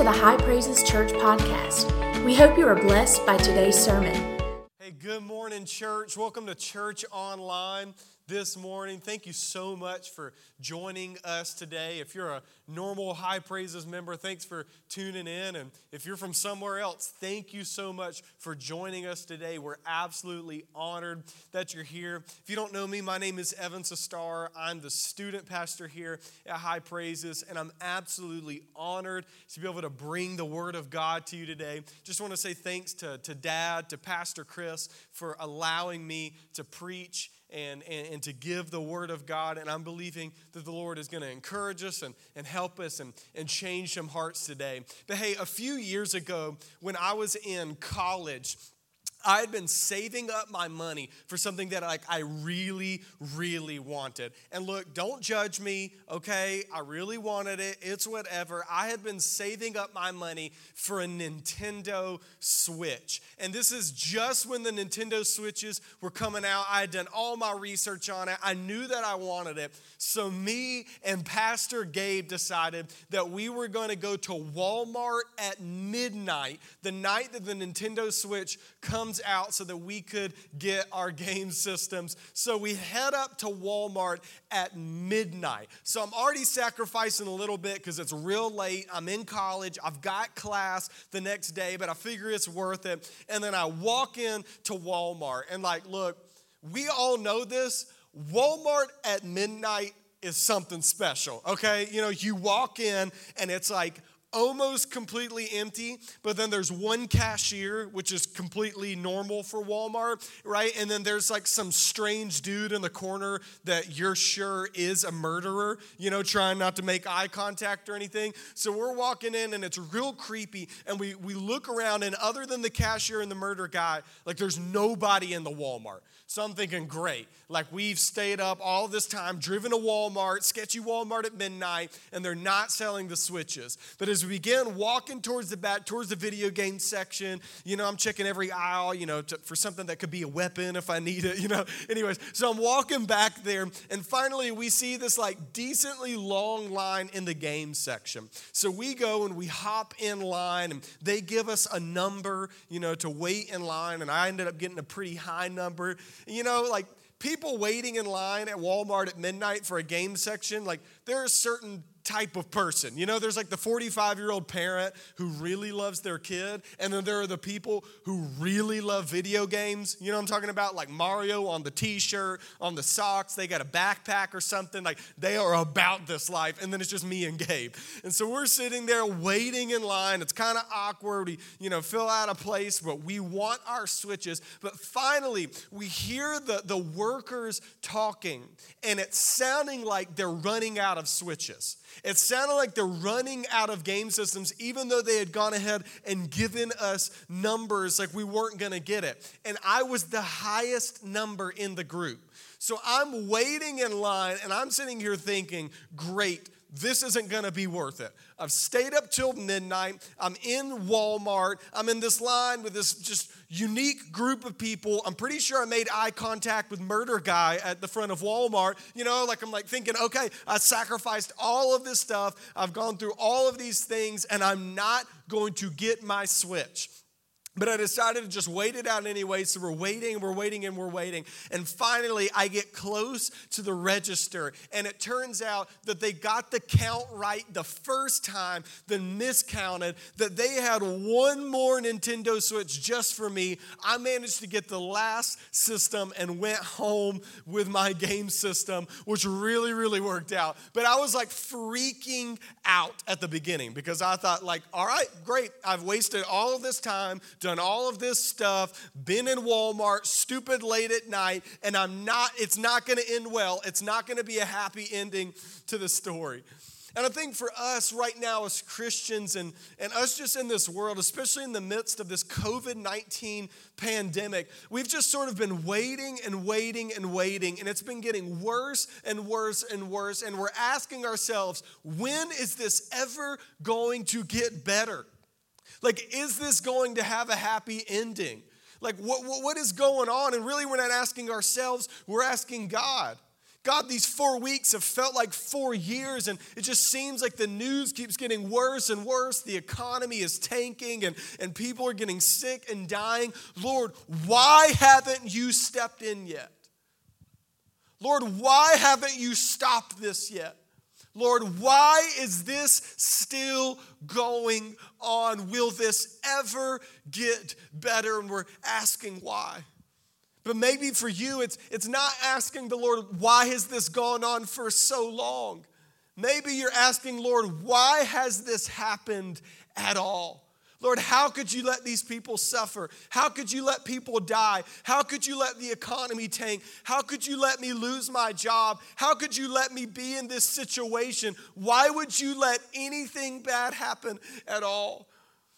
to the High Praises Church podcast. We hope you are blessed by today's sermon. Hey, good morning, church. Welcome to Church Online this morning. Thank you so much for joining us today. If you're a normal High Praises member, thanks for tuning in. And if you're from somewhere else, thank you so much for joining us today. We're absolutely honored that you're here. If you don't know me, my name is Evan Sustar. I'm the student pastor here at High Praises, and I'm absolutely honored to be able to bring the Word of God to you today. Just want to say thanks to, to Dad, to Pastor Chris for allowing me to preach and, and, and to give the word of God. And I'm believing that the Lord is going to encourage us and, and help us and, and change some hearts today. But hey, a few years ago, when I was in college, I had been saving up my money for something that like I really really wanted. And look, don't judge me, okay? I really wanted it. It's whatever. I had been saving up my money for a Nintendo Switch. And this is just when the Nintendo Switches were coming out. I had done all my research on it. I knew that I wanted it. So me and Pastor Gabe decided that we were going to go to Walmart at midnight, the night that the Nintendo Switch comes comes out so that we could get our game systems. So we head up to Walmart at midnight. So I'm already sacrificing a little bit because it's real late. I'm in college. I've got class the next day, but I figure it's worth it. And then I walk in to Walmart and like, look, we all know this. Walmart at midnight is something special, okay? You know, you walk in and it's like almost completely empty, but then there's one cashier, which is completely normal for Walmart, right? And then there's like some strange dude in the corner that you're sure is a murderer, you know, trying not to make eye contact or anything. So we're walking in and it's real creepy. And we, we look around, and other than the cashier and the murder guy, like there's nobody in the Walmart. So I'm thinking, great. Like we've stayed up all this time, driven to Walmart, sketchy Walmart at midnight, and they're not selling the switches. But as we begin walking towards the back, towards the video game section, you know, I'm checking every aisle, you know, to, for something that could be a weapon if I need it, you know. Anyways, so I'm walking back there, and finally we see this like decently long line in the game section. So we go and we hop in line, and they give us a number, you know, to wait in line, and I ended up getting a pretty high number. You know, like people waiting in line at Walmart at midnight for a game section, like there are certain type of person. You know, there's like the 45 year old parent who really loves their kid, and then there are the people who really love video games. You know I'm talking about? Like Mario on the t shirt, on the socks, they got a backpack or something. Like they are about this life, and then it's just me and Gabe. And so we're sitting there waiting in line. It's kind of awkward. We, you know, fill out a place, but we want our switches. But finally, we hear the, the workers talking, and it's sounding like they're running out of switches. It sounded like they're running out of game systems, even though they had gone ahead and given us numbers like we weren't going to get it. And I was the highest number in the group. So I'm waiting in line and I'm sitting here thinking, great, this isn't going to be worth it. I've stayed up till midnight. I'm in Walmart. I'm in this line with this just unique group of people. I'm pretty sure I made eye contact with murder guy at the front of Walmart. You know, like I'm like thinking, okay, I sacrificed all of this stuff. I've gone through all of these things and I'm not going to get my switch. But I decided to just wait it out anyway. So we're waiting, we're waiting, and we're waiting. And finally, I get close to the register. And it turns out that they got the count right the first time, then miscounted, that they had one more Nintendo Switch just for me. I managed to get the last system and went home with my game system, which really, really worked out. But I was like freaking out at the beginning because I thought, like, all right, great. I've wasted all of this time done all of this stuff, been in Walmart, stupid late at night, and I'm not, it's not gonna end well. It's not gonna be a happy ending to the story. And I think for us right now as Christians and, and us just in this world, especially in the midst of this COVID 19 pandemic, we've just sort of been waiting and waiting and waiting, and it's been getting worse and worse and worse. And we're asking ourselves, when is this ever going to get better? Like, is this going to have a happy ending? Like, what, what, what is going on? And really, we're not asking ourselves, we're asking God. God, these four weeks have felt like four years, and it just seems like the news keeps getting worse and worse. The economy is tanking, and, and people are getting sick and dying. Lord, why haven't you stepped in yet? Lord, why haven't you stopped this yet? Lord, why is this still going on? Will this ever get better? And we're asking why. But maybe for you, it's, it's not asking the Lord, why has this gone on for so long? Maybe you're asking, Lord, why has this happened at all? Lord, how could you let these people suffer? How could you let people die? How could you let the economy tank? How could you let me lose my job? How could you let me be in this situation? Why would you let anything bad happen at all?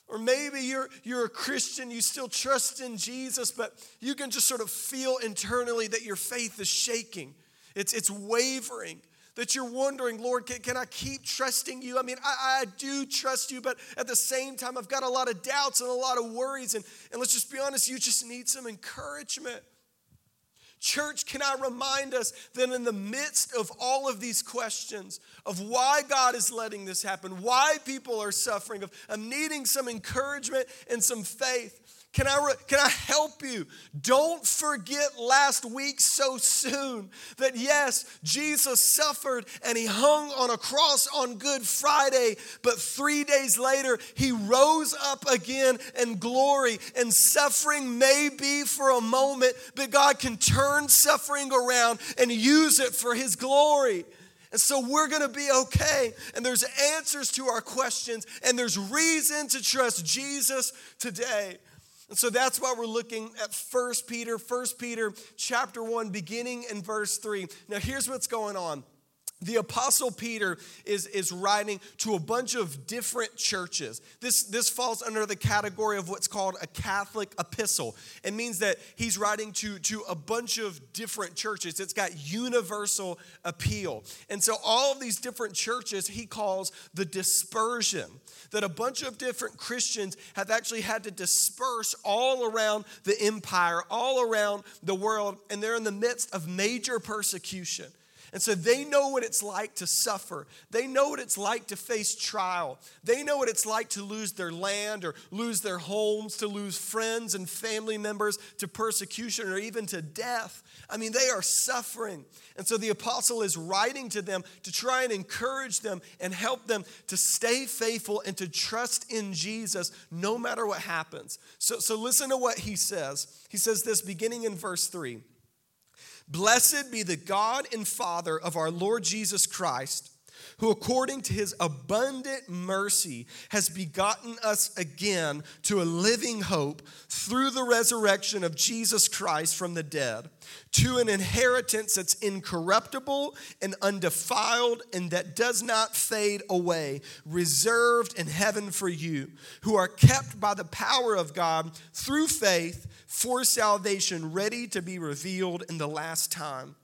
Or maybe you're, you're a Christian, you still trust in Jesus, but you can just sort of feel internally that your faith is shaking. It's, it's wavering. That you're wondering, Lord, can, can I keep trusting you? I mean, I, I do trust you, but at the same time, I've got a lot of doubts and a lot of worries. And, and let's just be honest, you just need some encouragement. Church, can I remind us that in the midst of all of these questions of why God is letting this happen, why people are suffering, of, of needing some encouragement and some faith, can I, re- can I help you? Don't forget last week so soon that yes, Jesus suffered and he hung on a cross on Good Friday, but three days later he rose up again in glory. And suffering may be for a moment, but God can turn suffering around and use it for his glory. And so we're going to be okay. And there's answers to our questions, and there's reason to trust Jesus today. And so that's why we're looking at 1 Peter, 1 Peter chapter 1, beginning in verse 3. Now, here's what's going on the apostle peter is, is writing to a bunch of different churches. This, this falls under the category of what's called a catholic epistle. It means that he's writing to, to a bunch of different churches. It's got universal appeal. And so all of these different churches he calls the dispersion that a bunch of different christians have actually had to disperse all around the empire all around the world and they're in the midst of major persecution and so they know what it's like to suffer. They know what it's like to face trial. They know what it's like to lose their land or lose their homes, to lose friends and family members to persecution or even to death. I mean, they are suffering. And so the apostle is writing to them to try and encourage them and help them to stay faithful and to trust in Jesus no matter what happens. So, so listen to what he says. He says this beginning in verse 3. Blessed be the God and Father of our Lord Jesus Christ, who according to his abundant mercy has begotten us again to a living hope through the resurrection of Jesus Christ from the dead, to an inheritance that's incorruptible and undefiled and that does not fade away, reserved in heaven for you, who are kept by the power of God through faith for salvation, ready to be revealed in the last time.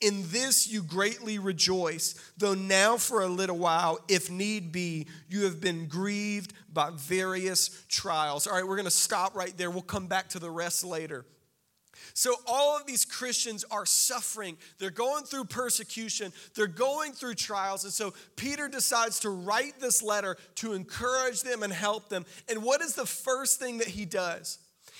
In this you greatly rejoice, though now for a little while, if need be, you have been grieved by various trials. All right, we're going to stop right there. We'll come back to the rest later. So, all of these Christians are suffering. They're going through persecution, they're going through trials. And so, Peter decides to write this letter to encourage them and help them. And what is the first thing that he does?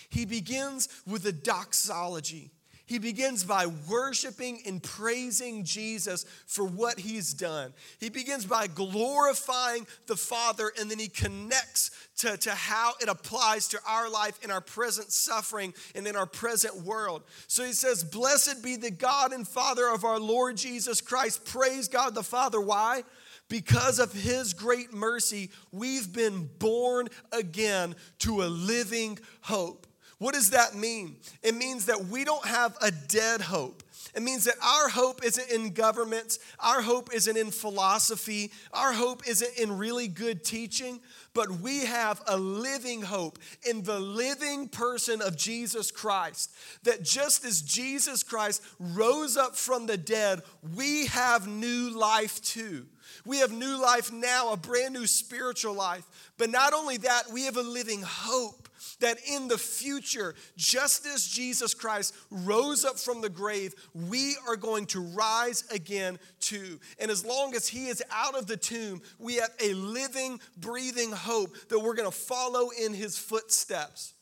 He begins with a doxology. He begins by worshiping and praising Jesus for what he's done. He begins by glorifying the Father, and then he connects to, to how it applies to our life in our present suffering and in our present world. So he says, Blessed be the God and Father of our Lord Jesus Christ. Praise God the Father. Why? Because of his great mercy, we've been born again to a living hope. What does that mean? It means that we don't have a dead hope. It means that our hope isn't in governments, our hope isn't in philosophy, our hope isn't in really good teaching, but we have a living hope in the living person of Jesus Christ. That just as Jesus Christ rose up from the dead, we have new life too. We have new life now, a brand new spiritual life. But not only that, we have a living hope that in the future, just as Jesus Christ rose up from the grave, we are going to rise again too. And as long as he is out of the tomb, we have a living, breathing hope that we're going to follow in his footsteps.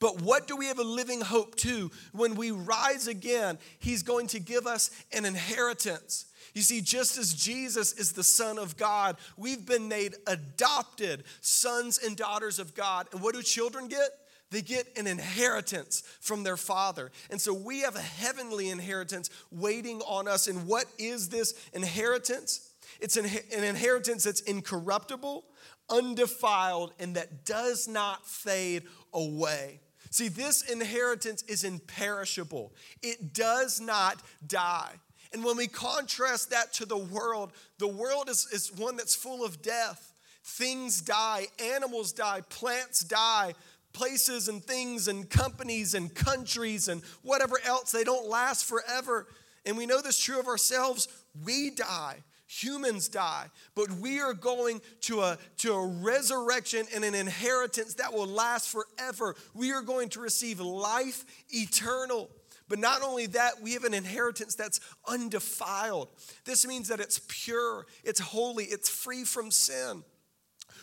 But what do we have a living hope to? When we rise again, he's going to give us an inheritance. You see, just as Jesus is the Son of God, we've been made adopted sons and daughters of God. And what do children get? They get an inheritance from their father. And so we have a heavenly inheritance waiting on us. And what is this inheritance? It's an, an inheritance that's incorruptible, undefiled, and that does not fade away. See, this inheritance is imperishable, it does not die. And when we contrast that to the world, the world is, is one that's full of death. Things die, animals die, plants die, places and things and companies and countries and whatever else, they don't last forever. And we know this true of ourselves. We die. Humans die, but we are going to a, to a resurrection and an inheritance that will last forever. We are going to receive life eternal. But not only that, we have an inheritance that's undefiled. This means that it's pure, it's holy, it's free from sin.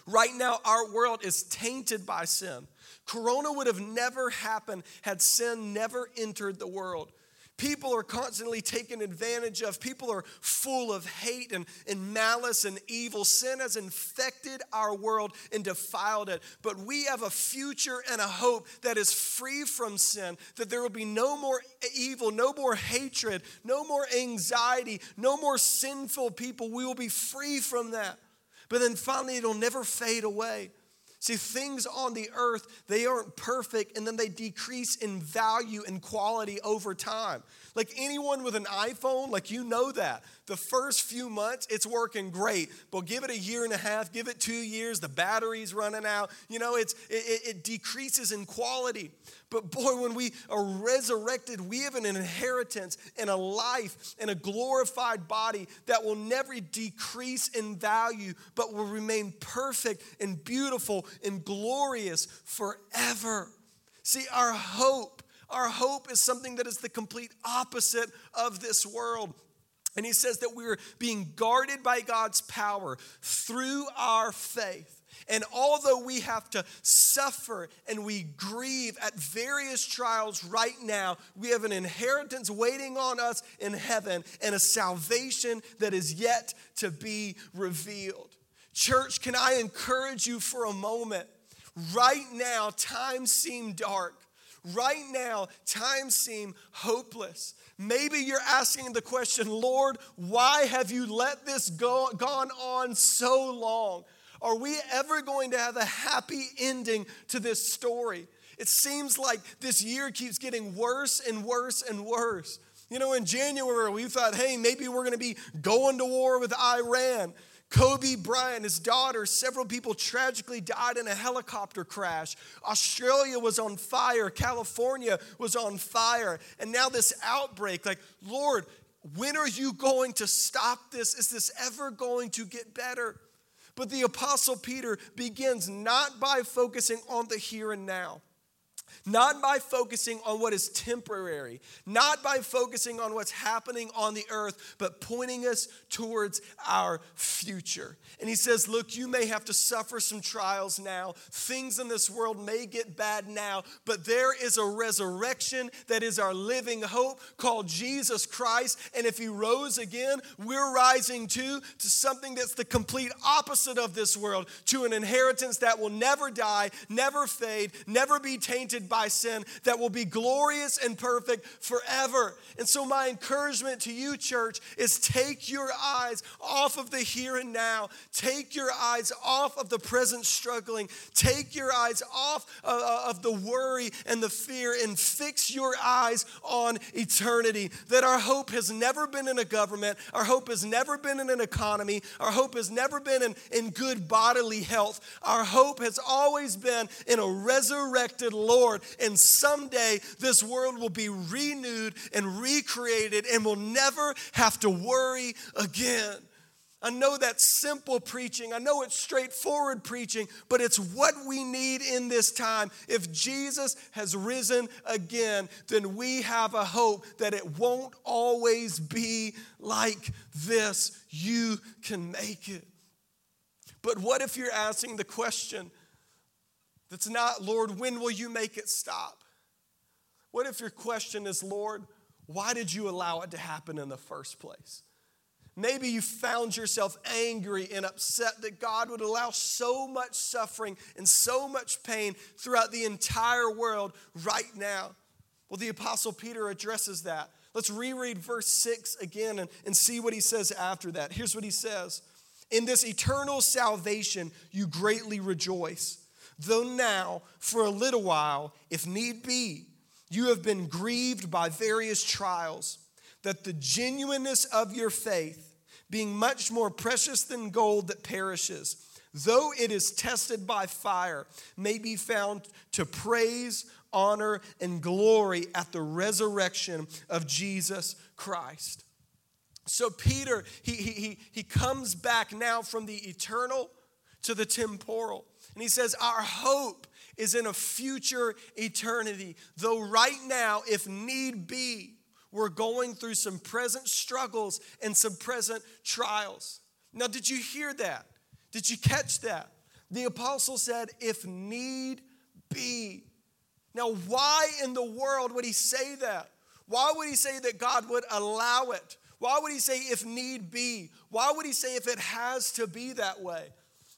Right now, our world is tainted by sin. Corona would have never happened had sin never entered the world. People are constantly taken advantage of. People are full of hate and, and malice and evil. Sin has infected our world and defiled it. But we have a future and a hope that is free from sin, that there will be no more evil, no more hatred, no more anxiety, no more sinful people. We will be free from that. But then finally, it'll never fade away. See, things on the earth, they aren't perfect and then they decrease in value and quality over time. Like anyone with an iPhone, like you know that. The first few months, it's working great, but give it a year and a half, give it two years, the battery's running out. You know, it's, it, it decreases in quality. But boy, when we are resurrected, we have an inheritance and a life and a glorified body that will never decrease in value, but will remain perfect and beautiful and glorious forever. See, our hope, our hope is something that is the complete opposite of this world. And he says that we're being guarded by God's power through our faith. And although we have to suffer and we grieve at various trials right now, we have an inheritance waiting on us in heaven and a salvation that is yet to be revealed. Church, can I encourage you for a moment? Right now, times seem dark. Right now, times seem hopeless. Maybe you're asking the question, Lord, why have you let this go, gone on so long? Are we ever going to have a happy ending to this story? It seems like this year keeps getting worse and worse and worse. You know, in January, we thought, hey, maybe we're going to be going to war with Iran. Kobe Bryant, his daughter, several people tragically died in a helicopter crash. Australia was on fire. California was on fire. And now this outbreak, like, Lord, when are you going to stop this? Is this ever going to get better? But the Apostle Peter begins not by focusing on the here and now not by focusing on what is temporary, not by focusing on what's happening on the earth, but pointing us towards our future. And he says, Look, you may have to suffer some trials now. Things in this world may get bad now, but there is a resurrection that is our living hope called Jesus Christ. And if he rose again, we're rising too to something that's the complete opposite of this world, to an inheritance that will never die, never fade, never be tainted by sin that will be glorious and perfect forever. And so, my encouragement to you, church, is take your eyes off of the here and now. Take your eyes off of the present struggling. Take your eyes off uh, uh, of the worry and the fear and fix your eyes on eternity. That our hope has never been in a government, our hope has never been in an economy, our hope has never been in, in good bodily health. Our hope has always been in a resurrected Lord and someday this world will be renewed and recreated and will never have to worry again. I know that's simple preaching. I know it's straightforward preaching, but it's what we need in this time. If Jesus has risen again, then we have a hope that it won't always be like this. You can make it. But what if you're asking the question that's not, Lord, when will you make it stop? What if your question is, Lord, why did you allow it to happen in the first place? Maybe you found yourself angry and upset that God would allow so much suffering and so much pain throughout the entire world right now. Well, the Apostle Peter addresses that. Let's reread verse 6 again and, and see what he says after that. Here's what he says In this eternal salvation, you greatly rejoice, though now, for a little while, if need be, you have been grieved by various trials that the genuineness of your faith, being much more precious than gold that perishes, though it is tested by fire, may be found to praise, honor, and glory at the resurrection of Jesus Christ. So, Peter, he, he, he comes back now from the eternal to the temporal. And he says, Our hope is in a future eternity. Though right now, if need be, we're going through some present struggles and some present trials. Now, did you hear that? Did you catch that? The apostle said, if need be. Now, why in the world would he say that? Why would he say that God would allow it? Why would he say if need be? Why would he say if it has to be that way?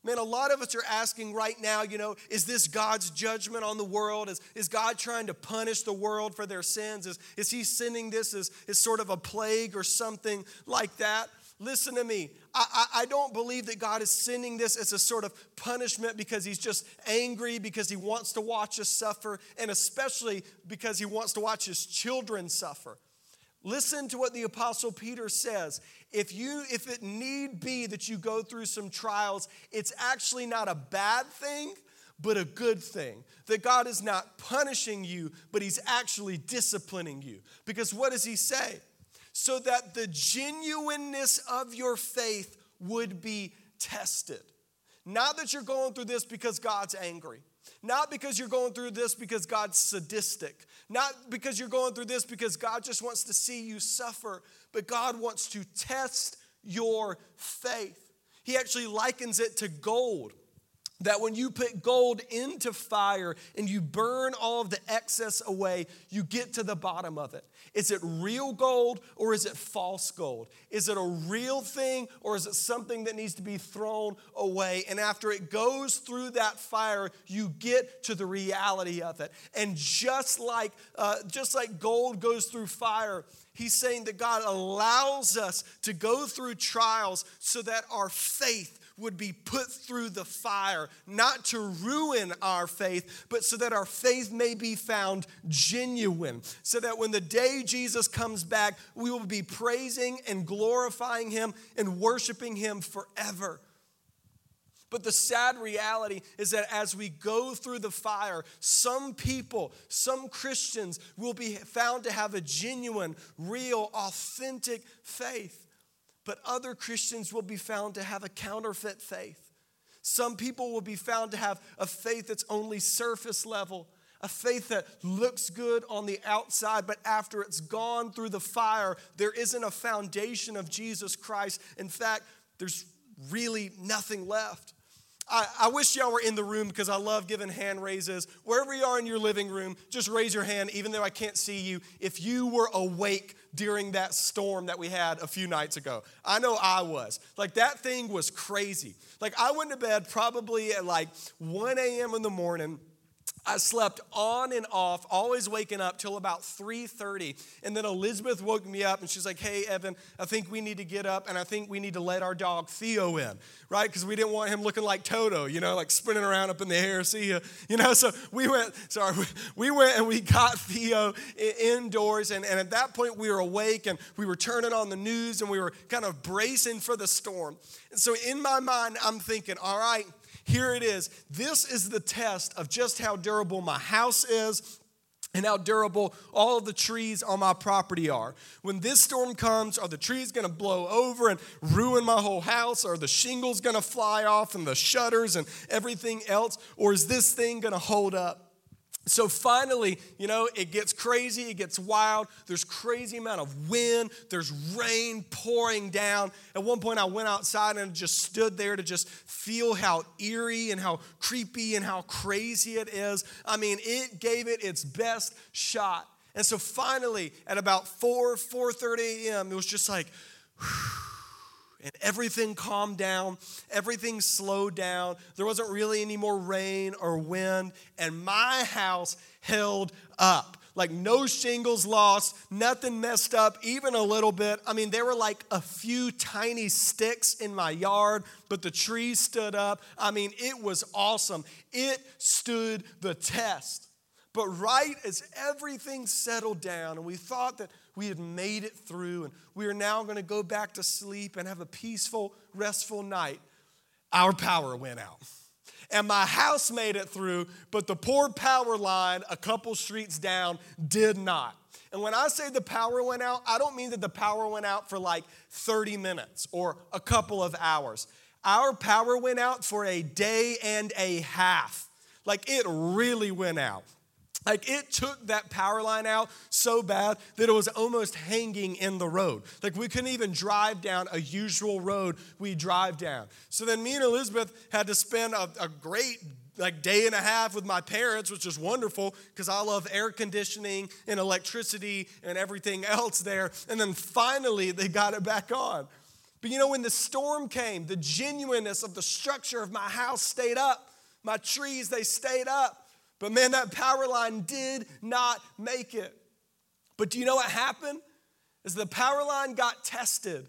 Man, a lot of us are asking right now, you know, is this God's judgment on the world? Is, is God trying to punish the world for their sins? Is, is He sending this as, as sort of a plague or something like that? Listen to me. I, I, I, don't believe that God is sending this as a sort of punishment because He's just angry, because He wants to watch us suffer, and especially because He wants to watch His children suffer. Listen to what the apostle Peter says. If you if it need be that you go through some trials, it's actually not a bad thing, but a good thing. That God is not punishing you, but he's actually disciplining you. Because what does he say? So that the genuineness of your faith would be tested. Not that you're going through this because God's angry. Not because you're going through this because God's sadistic. Not because you're going through this because God just wants to see you suffer, but God wants to test your faith. He actually likens it to gold that when you put gold into fire and you burn all of the excess away, you get to the bottom of it. Is it real gold or is it false gold? Is it a real thing or is it something that needs to be thrown away? And after it goes through that fire, you get to the reality of it. And just like, uh, just like gold goes through fire, he's saying that God allows us to go through trials so that our faith would be put through the fire, not to ruin our faith, but so that our faith may be found genuine. So that when the day Jesus comes back, we will be praising and glorifying Him and worshiping Him forever. But the sad reality is that as we go through the fire, some people, some Christians will be found to have a genuine, real, authentic faith but other Christians will be found to have a counterfeit faith. Some people will be found to have a faith that's only surface level, a faith that looks good on the outside, but after it's gone through the fire, there isn't a foundation of Jesus Christ. In fact, there's really nothing left. I, I, wish y'all were in the room because I love giving hand raises. Wherever you are in your living room, just raise your hand, even though I can't see you, if you were awake during that storm that we had a few nights ago. I know I was. Like that thing was crazy. Like I went to bed probably at like 1 a.m. in the morning I slept on and off, always waking up till about 3:30. And then Elizabeth woke me up and she's like, "Hey Evan, I think we need to get up and I think we need to let our dog Theo in." Right? Because we didn't want him looking like Toto, you know, like spinning around up in the air, see you. You know, so we went, sorry, we went and we got Theo indoors and, and at that point we were awake and we were turning on the news and we were kind of bracing for the storm. And so in my mind, I'm thinking, all right, here it is. This is the test of just how durable my house is and how durable all the trees on my property are. When this storm comes, are the trees gonna blow over and ruin my whole house? Are the shingles gonna fly off and the shutters and everything else? Or is this thing gonna hold up? So finally, you know, it gets crazy, it gets wild. There's crazy amount of wind, there's rain pouring down. At one point I went outside and just stood there to just feel how eerie and how creepy and how crazy it is. I mean, it gave it its best shot. And so finally at about 4 4:30 a.m., it was just like whew, and everything calmed down, everything slowed down. There wasn't really any more rain or wind, and my house held up. Like no shingles lost, nothing messed up, even a little bit. I mean, there were like a few tiny sticks in my yard, but the trees stood up. I mean, it was awesome. It stood the test. But right as everything settled down and we thought that we had made it through and we are now going to go back to sleep and have a peaceful, restful night, our power went out. And my house made it through, but the poor power line a couple streets down did not. And when I say the power went out, I don't mean that the power went out for like 30 minutes or a couple of hours. Our power went out for a day and a half. Like it really went out. Like it took that power line out so bad that it was almost hanging in the road. Like we couldn't even drive down a usual road we drive down. So then me and Elizabeth had to spend a, a great like day and a half with my parents, which is wonderful because I love air conditioning and electricity and everything else there. And then finally they got it back on. But you know, when the storm came, the genuineness of the structure of my house stayed up. My trees, they stayed up. But man, that power line did not make it. But do you know what happened? Is the power line got tested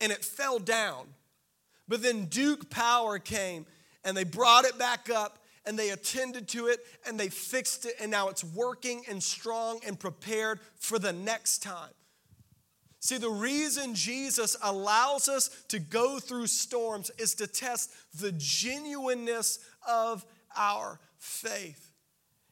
and it fell down. But then Duke Power came and they brought it back up and they attended to it and they fixed it and now it's working and strong and prepared for the next time. See, the reason Jesus allows us to go through storms is to test the genuineness of our faith.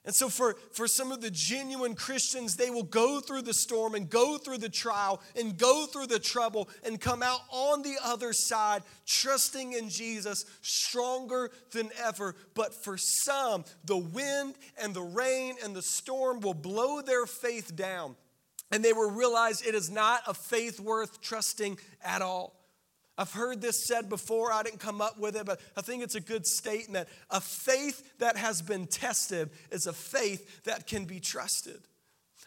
And so, for, for some of the genuine Christians, they will go through the storm and go through the trial and go through the trouble and come out on the other side, trusting in Jesus, stronger than ever. But for some, the wind and the rain and the storm will blow their faith down, and they will realize it is not a faith worth trusting at all. I've heard this said before, I didn't come up with it, but I think it's a good statement. A faith that has been tested is a faith that can be trusted.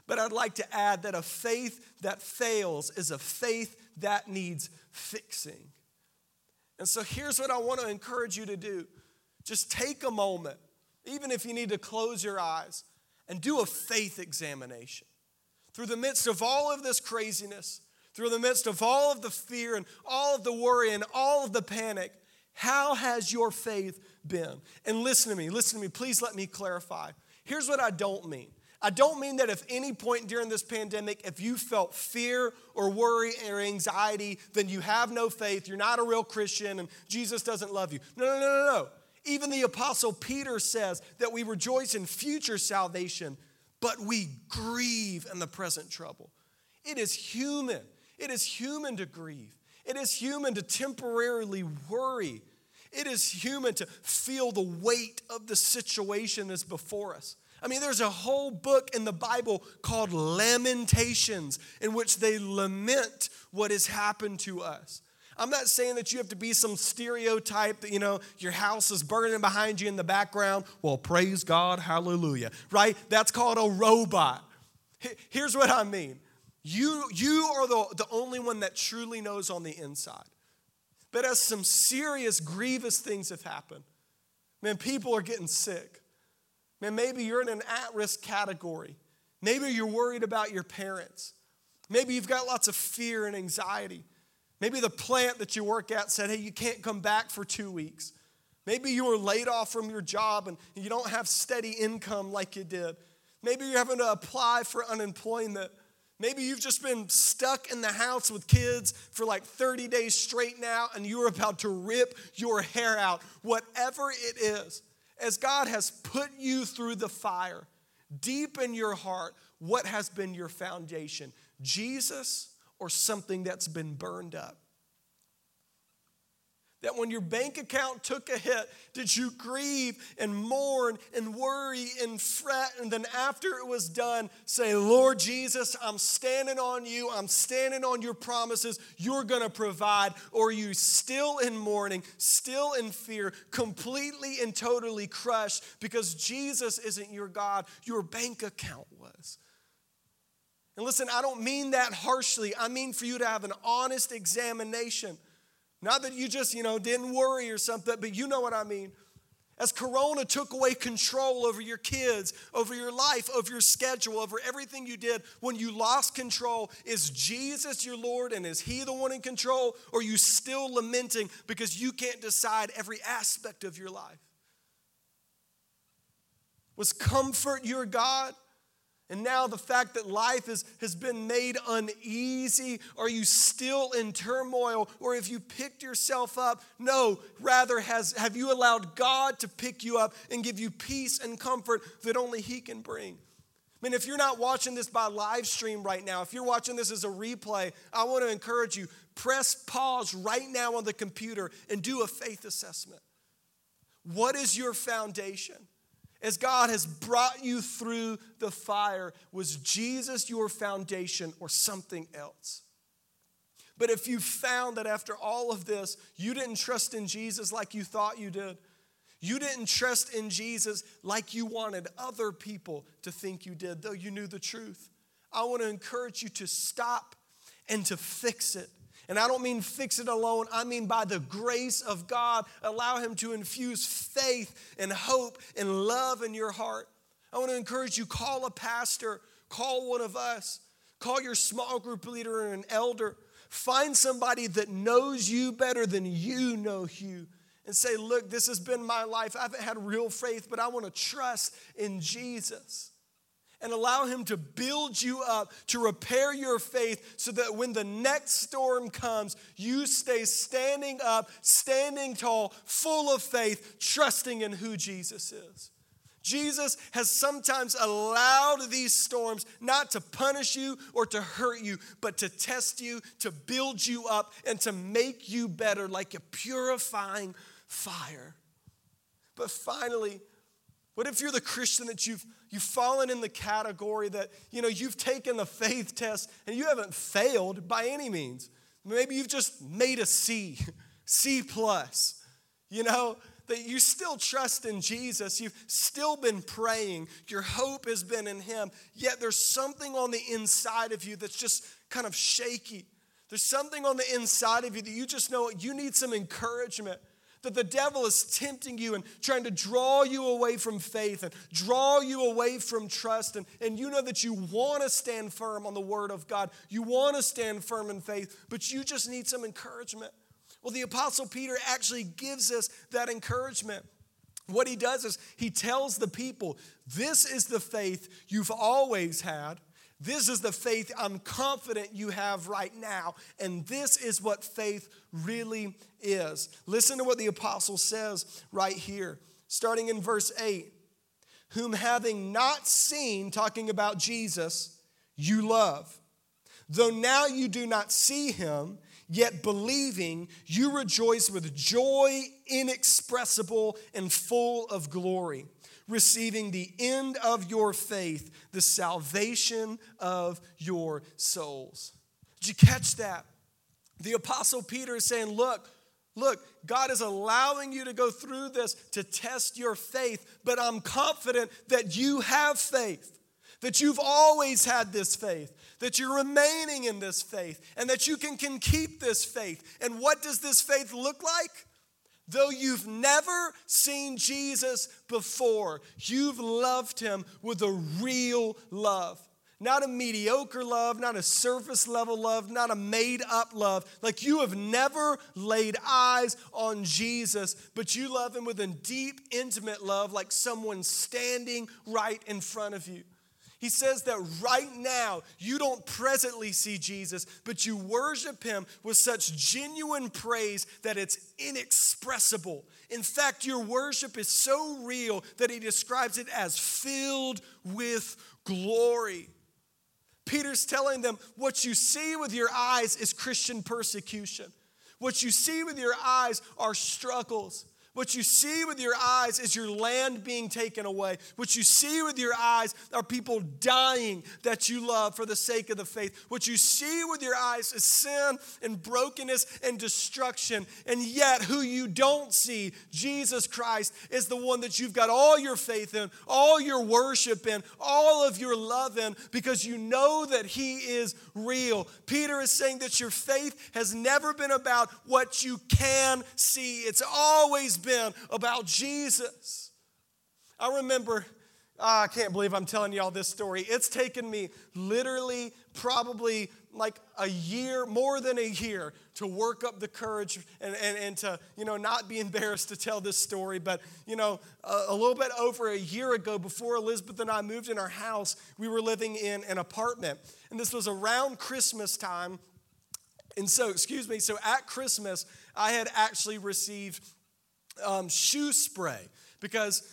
But I'd like to add that a faith that fails is a faith that needs fixing. And so here's what I want to encourage you to do just take a moment, even if you need to close your eyes, and do a faith examination. Through the midst of all of this craziness, through the midst of all of the fear and all of the worry and all of the panic, how has your faith been? And listen to me, listen to me, please let me clarify. Here's what I don't mean. I don't mean that if any point during this pandemic, if you felt fear or worry or anxiety, then you have no faith, you're not a real Christian, and Jesus doesn't love you. No, no, no, no, no. Even the Apostle Peter says that we rejoice in future salvation, but we grieve in the present trouble. It is human it is human to grieve. It is human to temporarily worry. It is human to feel the weight of the situation that's before us. I mean, there's a whole book in the Bible called Lamentations in which they lament what has happened to us. I'm not saying that you have to be some stereotype that, you know, your house is burning behind you in the background. Well, praise God, hallelujah, right? That's called a robot. Here's what I mean you, you are the, the only one that truly knows on the inside. But as some serious, grievous things have happened, man, people are getting sick. Man, maybe you're in an at risk category. Maybe you're worried about your parents. Maybe you've got lots of fear and anxiety. Maybe the plant that you work at said, hey, you can't come back for two weeks. Maybe you were laid off from your job and you don't have steady income like you did. Maybe you're having to apply for unemployment. Maybe you've just been stuck in the house with kids for like 30 days straight now and you're about to rip your hair out. Whatever it is, as God has put you through the fire, deep in your heart, what has been your foundation? Jesus or something that's been burned up? That when your bank account took a hit, did you grieve and mourn and worry and fret? And then after it was done, say, Lord Jesus, I'm standing on you. I'm standing on your promises. You're going to provide. Or are you still in mourning, still in fear, completely and totally crushed because Jesus isn't your God, your bank account was? And listen, I don't mean that harshly. I mean for you to have an honest examination not that you just, you know, didn't worry or something, but you know what I mean. As Corona took away control over your kids, over your life, over your schedule, over everything you did, when you lost control, is Jesus your Lord and is He the one in control? Or are you still lamenting because you can't decide every aspect of your life? Was comfort your God? And now the fact that life is, has been made uneasy, are you still in turmoil? Or have you picked yourself up? No, rather, has, have you allowed God to pick you up and give you peace and comfort that only He can bring? I mean, if you're not watching this by live stream right now, if you're watching this as a replay, I want to encourage you press pause right now on the computer and do a faith assessment. What is your foundation? As God has brought you through the fire, was Jesus your foundation or something else? But if you found that after all of this, you didn't trust in Jesus like you thought you did, you didn't trust in Jesus like you wanted other people to think you did, though you knew the truth, I want to encourage you to stop and to fix it and I don't mean fix it alone, I mean by the grace of God, allow Him to infuse faith and hope and love in your heart. I want to encourage you call a pastor, call one of us, call your small group leader and an elder. Find somebody that knows you better than you know you and say, Look, this has been my life. I haven't had real faith, but I want to trust in Jesus and allow Him to build you up, to repair your faith, so that when the next storm comes, you stay standing up, standing tall, full of faith, trusting in who Jesus is. Jesus has sometimes allowed these storms not to punish you or to hurt you, but to test you, to build you up, and to make you better like a purifying fire. But finally, what if you're the Christian that you've you've fallen in the category that you know you've taken the faith test and you haven't failed by any means. Maybe you've just made a C, C plus. You know, that you still trust in Jesus, you've still been praying, your hope has been in Him, yet there's something on the inside of you that's just kind of shaky. There's something on the inside of you that you just know you need some encouragement that the devil is tempting you and trying to draw you away from faith and draw you away from trust. And, and you know that you want to stand firm on the word of God. You want to stand firm in faith, but you just need some encouragement. Well, the Apostle Peter actually gives us that encouragement. What he does is he tells the people, This is the faith you've always had. This is the faith I'm confident you have right now. And this is what faith really is. Listen to what the apostle says right here, starting in verse 8 Whom having not seen, talking about Jesus, you love. Though now you do not see him, yet believing, you rejoice with joy inexpressible and full of glory receiving the end of your faith, the salvation of your souls. Did you catch that? The Apostle Peter is saying, Look, look, God is allowing you to go through this to test your faith, but I'm confident that you have faith, that you've always had this faith, that you're remaining in this faith, and that you can, can keep this faith. And what does this faith look like? Though you've never seen Jesus before, you've loved him with a real love. Not a mediocre love, not a surface level love, not a made up love. Like you have never laid eyes on Jesus, but you love him with a deep, intimate love, like someone standing right in front of you. He says that right now you don't presently see Jesus, but you worship him with such genuine praise that it's inexpressible. In fact, your worship is so real that he describes it as filled with glory. Peter's telling them what you see with your eyes is Christian persecution. What you see with your eyes are struggles. What you see with your eyes is your land being taken away. What you see with your eyes are people dying that you love for the sake of the faith. What you see with your eyes is sin and brokenness and destruction. And yet, who you don't see, Jesus Christ, is the one that you've got all your faith in, all your worship in, all of your love in, because you know that He is real. Peter is saying that your faith has never been about what you can see, it's always been about Jesus. I remember, oh, I can't believe I'm telling y'all this story. It's taken me literally probably like a year, more than a year, to work up the courage and, and, and to, you know, not be embarrassed to tell this story. But, you know, a, a little bit over a year ago, before Elizabeth and I moved in our house, we were living in an apartment. And this was around Christmas time. And so, excuse me, so at Christmas, I had actually received um, shoe spray because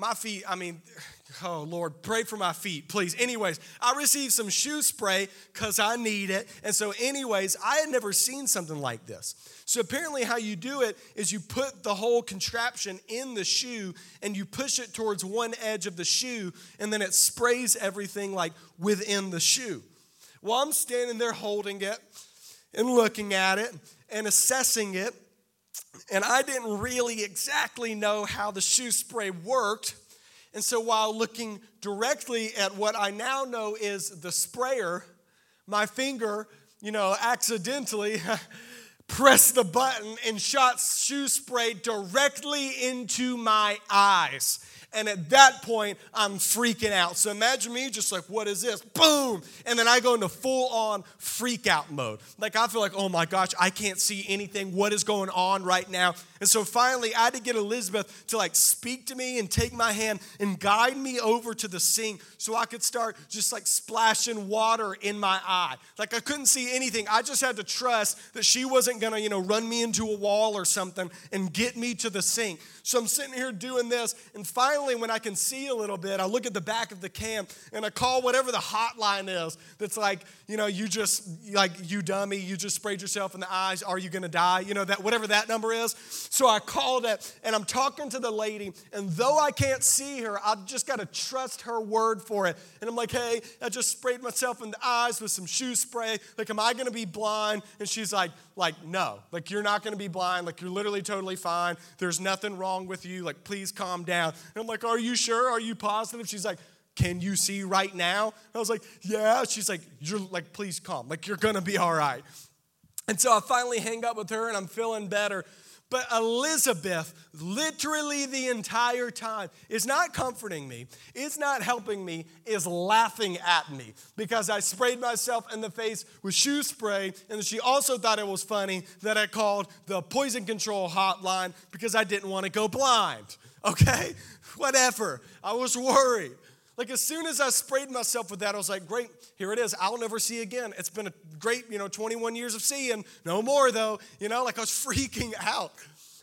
my feet, I mean, oh Lord, pray for my feet, please. Anyways, I received some shoe spray because I need it. And so, anyways, I had never seen something like this. So, apparently, how you do it is you put the whole contraption in the shoe and you push it towards one edge of the shoe, and then it sprays everything like within the shoe. Well, I'm standing there holding it and looking at it and assessing it and I didn't really exactly know how the shoe spray worked. And so while looking directly at what I now know is the sprayer, my finger, you know, accidentally pressed the button and shot shoe spray directly into my eyes. And at that point, I'm freaking out. So imagine me just like, what is this? Boom! And then I go into full on freak out mode. Like, I feel like, oh my gosh, I can't see anything. What is going on right now? And so finally, I had to get Elizabeth to like speak to me and take my hand and guide me over to the sink so I could start just like splashing water in my eye. Like, I couldn't see anything. I just had to trust that she wasn't gonna, you know, run me into a wall or something and get me to the sink. So I'm sitting here doing this, and finally, when I can see a little bit, I look at the back of the cam and I call whatever the hotline is that's like, you know, you just, like, you dummy, you just sprayed yourself in the eyes, are you gonna die? You know, that whatever that number is. So I called it, and I'm talking to the lady, and though I can't see her, I've just gotta trust her word for it. And I'm like, hey, I just sprayed myself in the eyes with some shoe spray. Like, am I gonna be blind? And she's like, like, no, like, you're not gonna be blind. Like, you're literally totally fine. There's nothing wrong with you. Like, please calm down. And I'm are you sure? Are you positive? She's like, can you see right now? I was like, yeah. She's like, you're like, please calm. Like, you're gonna be all right. And so I finally hang up with her and I'm feeling better. But Elizabeth, literally the entire time, is not comforting me, is not helping me, is laughing at me because I sprayed myself in the face with shoe spray. And she also thought it was funny that I called the poison control hotline because I didn't want to go blind. Okay? Whatever. I was worried. Like as soon as I sprayed myself with that, I was like, great, here it is. I'll never see again. It's been a great, you know, 21 years of seeing. No more though. You know, like I was freaking out.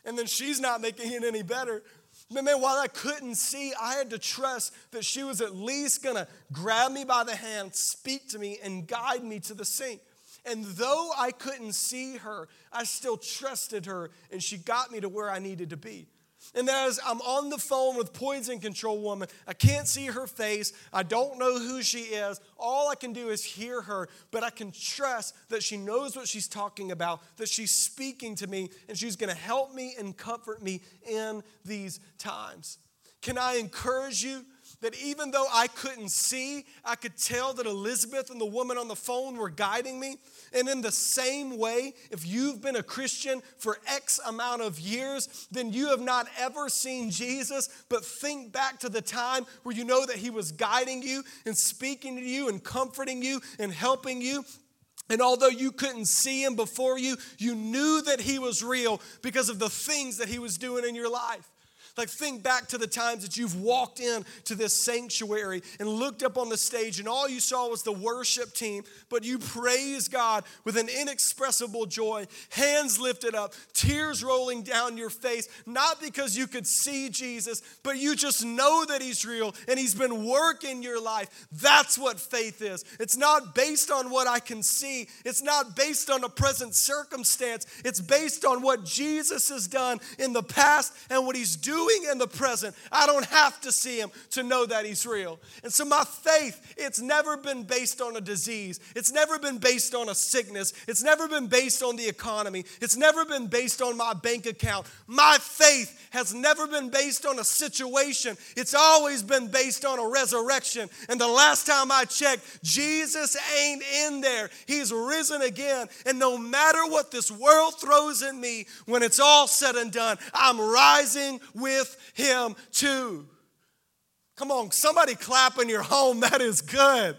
And then she's not making it any better. But man, while I couldn't see, I had to trust that she was at least gonna grab me by the hand, speak to me, and guide me to the sink. And though I couldn't see her, I still trusted her, and she got me to where I needed to be. And as I'm on the phone with Poison Control Woman, I can't see her face. I don't know who she is. All I can do is hear her, but I can trust that she knows what she's talking about, that she's speaking to me, and she's going to help me and comfort me in these times. Can I encourage you that even though I couldn't see, I could tell that Elizabeth and the woman on the phone were guiding me. And in the same way, if you've been a Christian for X amount of years, then you have not ever seen Jesus, but think back to the time where you know that He was guiding you and speaking to you and comforting you and helping you. And although you couldn't see him before you, you knew that he was real because of the things that he was doing in your life. Like, think back to the times that you've walked in to this sanctuary and looked up on the stage, and all you saw was the worship team, but you praise God with an inexpressible joy, hands lifted up, tears rolling down your face, not because you could see Jesus, but you just know that He's real and He's been working your life. That's what faith is. It's not based on what I can see, it's not based on a present circumstance, it's based on what Jesus has done in the past and what He's doing doing in the present. I don't have to see him to know that he's real. And so my faith, it's never been based on a disease. It's never been based on a sickness. It's never been based on the economy. It's never been based on my bank account. My faith has never been based on a situation. It's always been based on a resurrection. And the last time I checked, Jesus ain't in there. He's risen again. And no matter what this world throws at me, when it's all said and done, I'm rising with with him too. Come on, somebody clap in your home. That is good.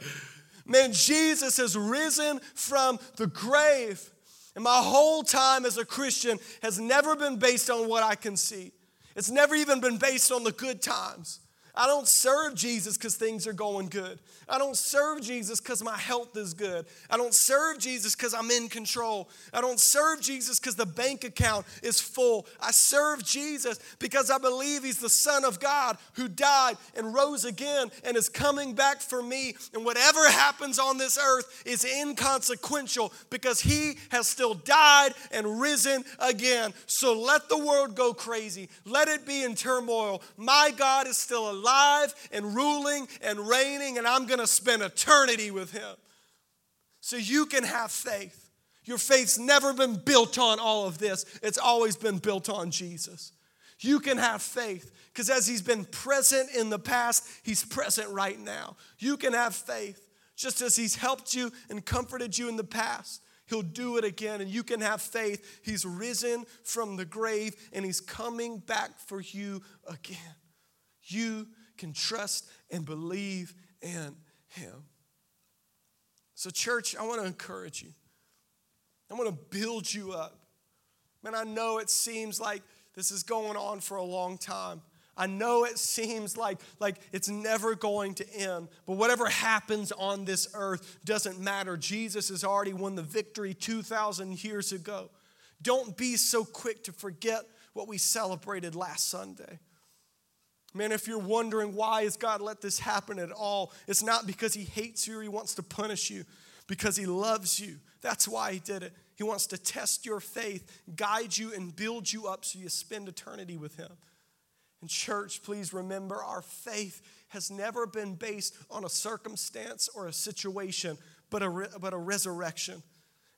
Man, Jesus has risen from the grave. And my whole time as a Christian has never been based on what I can see. It's never even been based on the good times. I don't serve Jesus because things are going good. I don't serve Jesus because my health is good. I don't serve Jesus because I'm in control. I don't serve Jesus because the bank account is full. I serve Jesus because I believe He's the Son of God who died and rose again and is coming back for me. And whatever happens on this earth is inconsequential because He has still died and risen again. So let the world go crazy. Let it be in turmoil. My God is still alive alive and ruling and reigning, and I'm going to spend eternity with him. So you can have faith. Your faith's never been built on all of this, it's always been built on Jesus. You can have faith because as he's been present in the past, he's present right now. You can have faith just as he's helped you and comforted you in the past. He'll do it again, and you can have faith. He's risen from the grave and he's coming back for you again. You can trust and believe in Him. So, church, I want to encourage you. I want to build you up. Man, I know it seems like this is going on for a long time. I know it seems like, like it's never going to end, but whatever happens on this earth doesn't matter. Jesus has already won the victory 2,000 years ago. Don't be so quick to forget what we celebrated last Sunday. Man, if you're wondering why has God let this happen at all, it's not because he hates you or he wants to punish you, because he loves you. That's why he did it. He wants to test your faith, guide you, and build you up so you spend eternity with him. And, church, please remember our faith has never been based on a circumstance or a situation, but a, re- but a resurrection.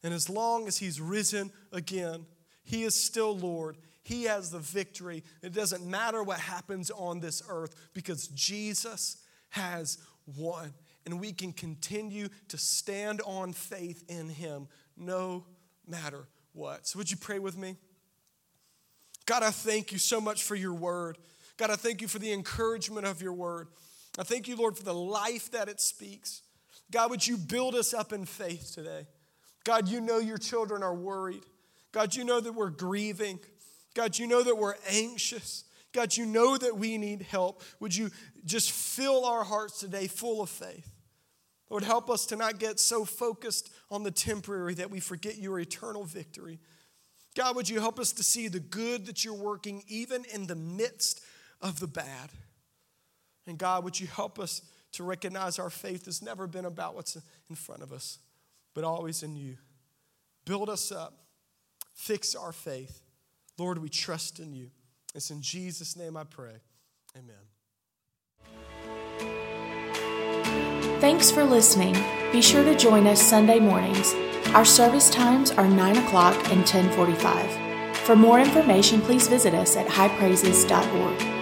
And as long as he's risen again, he is still Lord he has the victory. It doesn't matter what happens on this earth because Jesus has won. And we can continue to stand on faith in Him no matter what. So, would you pray with me? God, I thank you so much for your word. God, I thank you for the encouragement of your word. I thank you, Lord, for the life that it speaks. God, would you build us up in faith today? God, you know your children are worried. God, you know that we're grieving. God, you know that we're anxious. God, you know that we need help. Would you just fill our hearts today full of faith? Lord, help us to not get so focused on the temporary that we forget your eternal victory. God, would you help us to see the good that you're working even in the midst of the bad? And God, would you help us to recognize our faith has never been about what's in front of us, but always in you. Build us up, fix our faith. Lord, we trust in you. It's in Jesus' name I pray. Amen. Thanks for listening. Be sure to join us Sunday mornings. Our service times are 9 o'clock and 1045. For more information, please visit us at highpraises.org.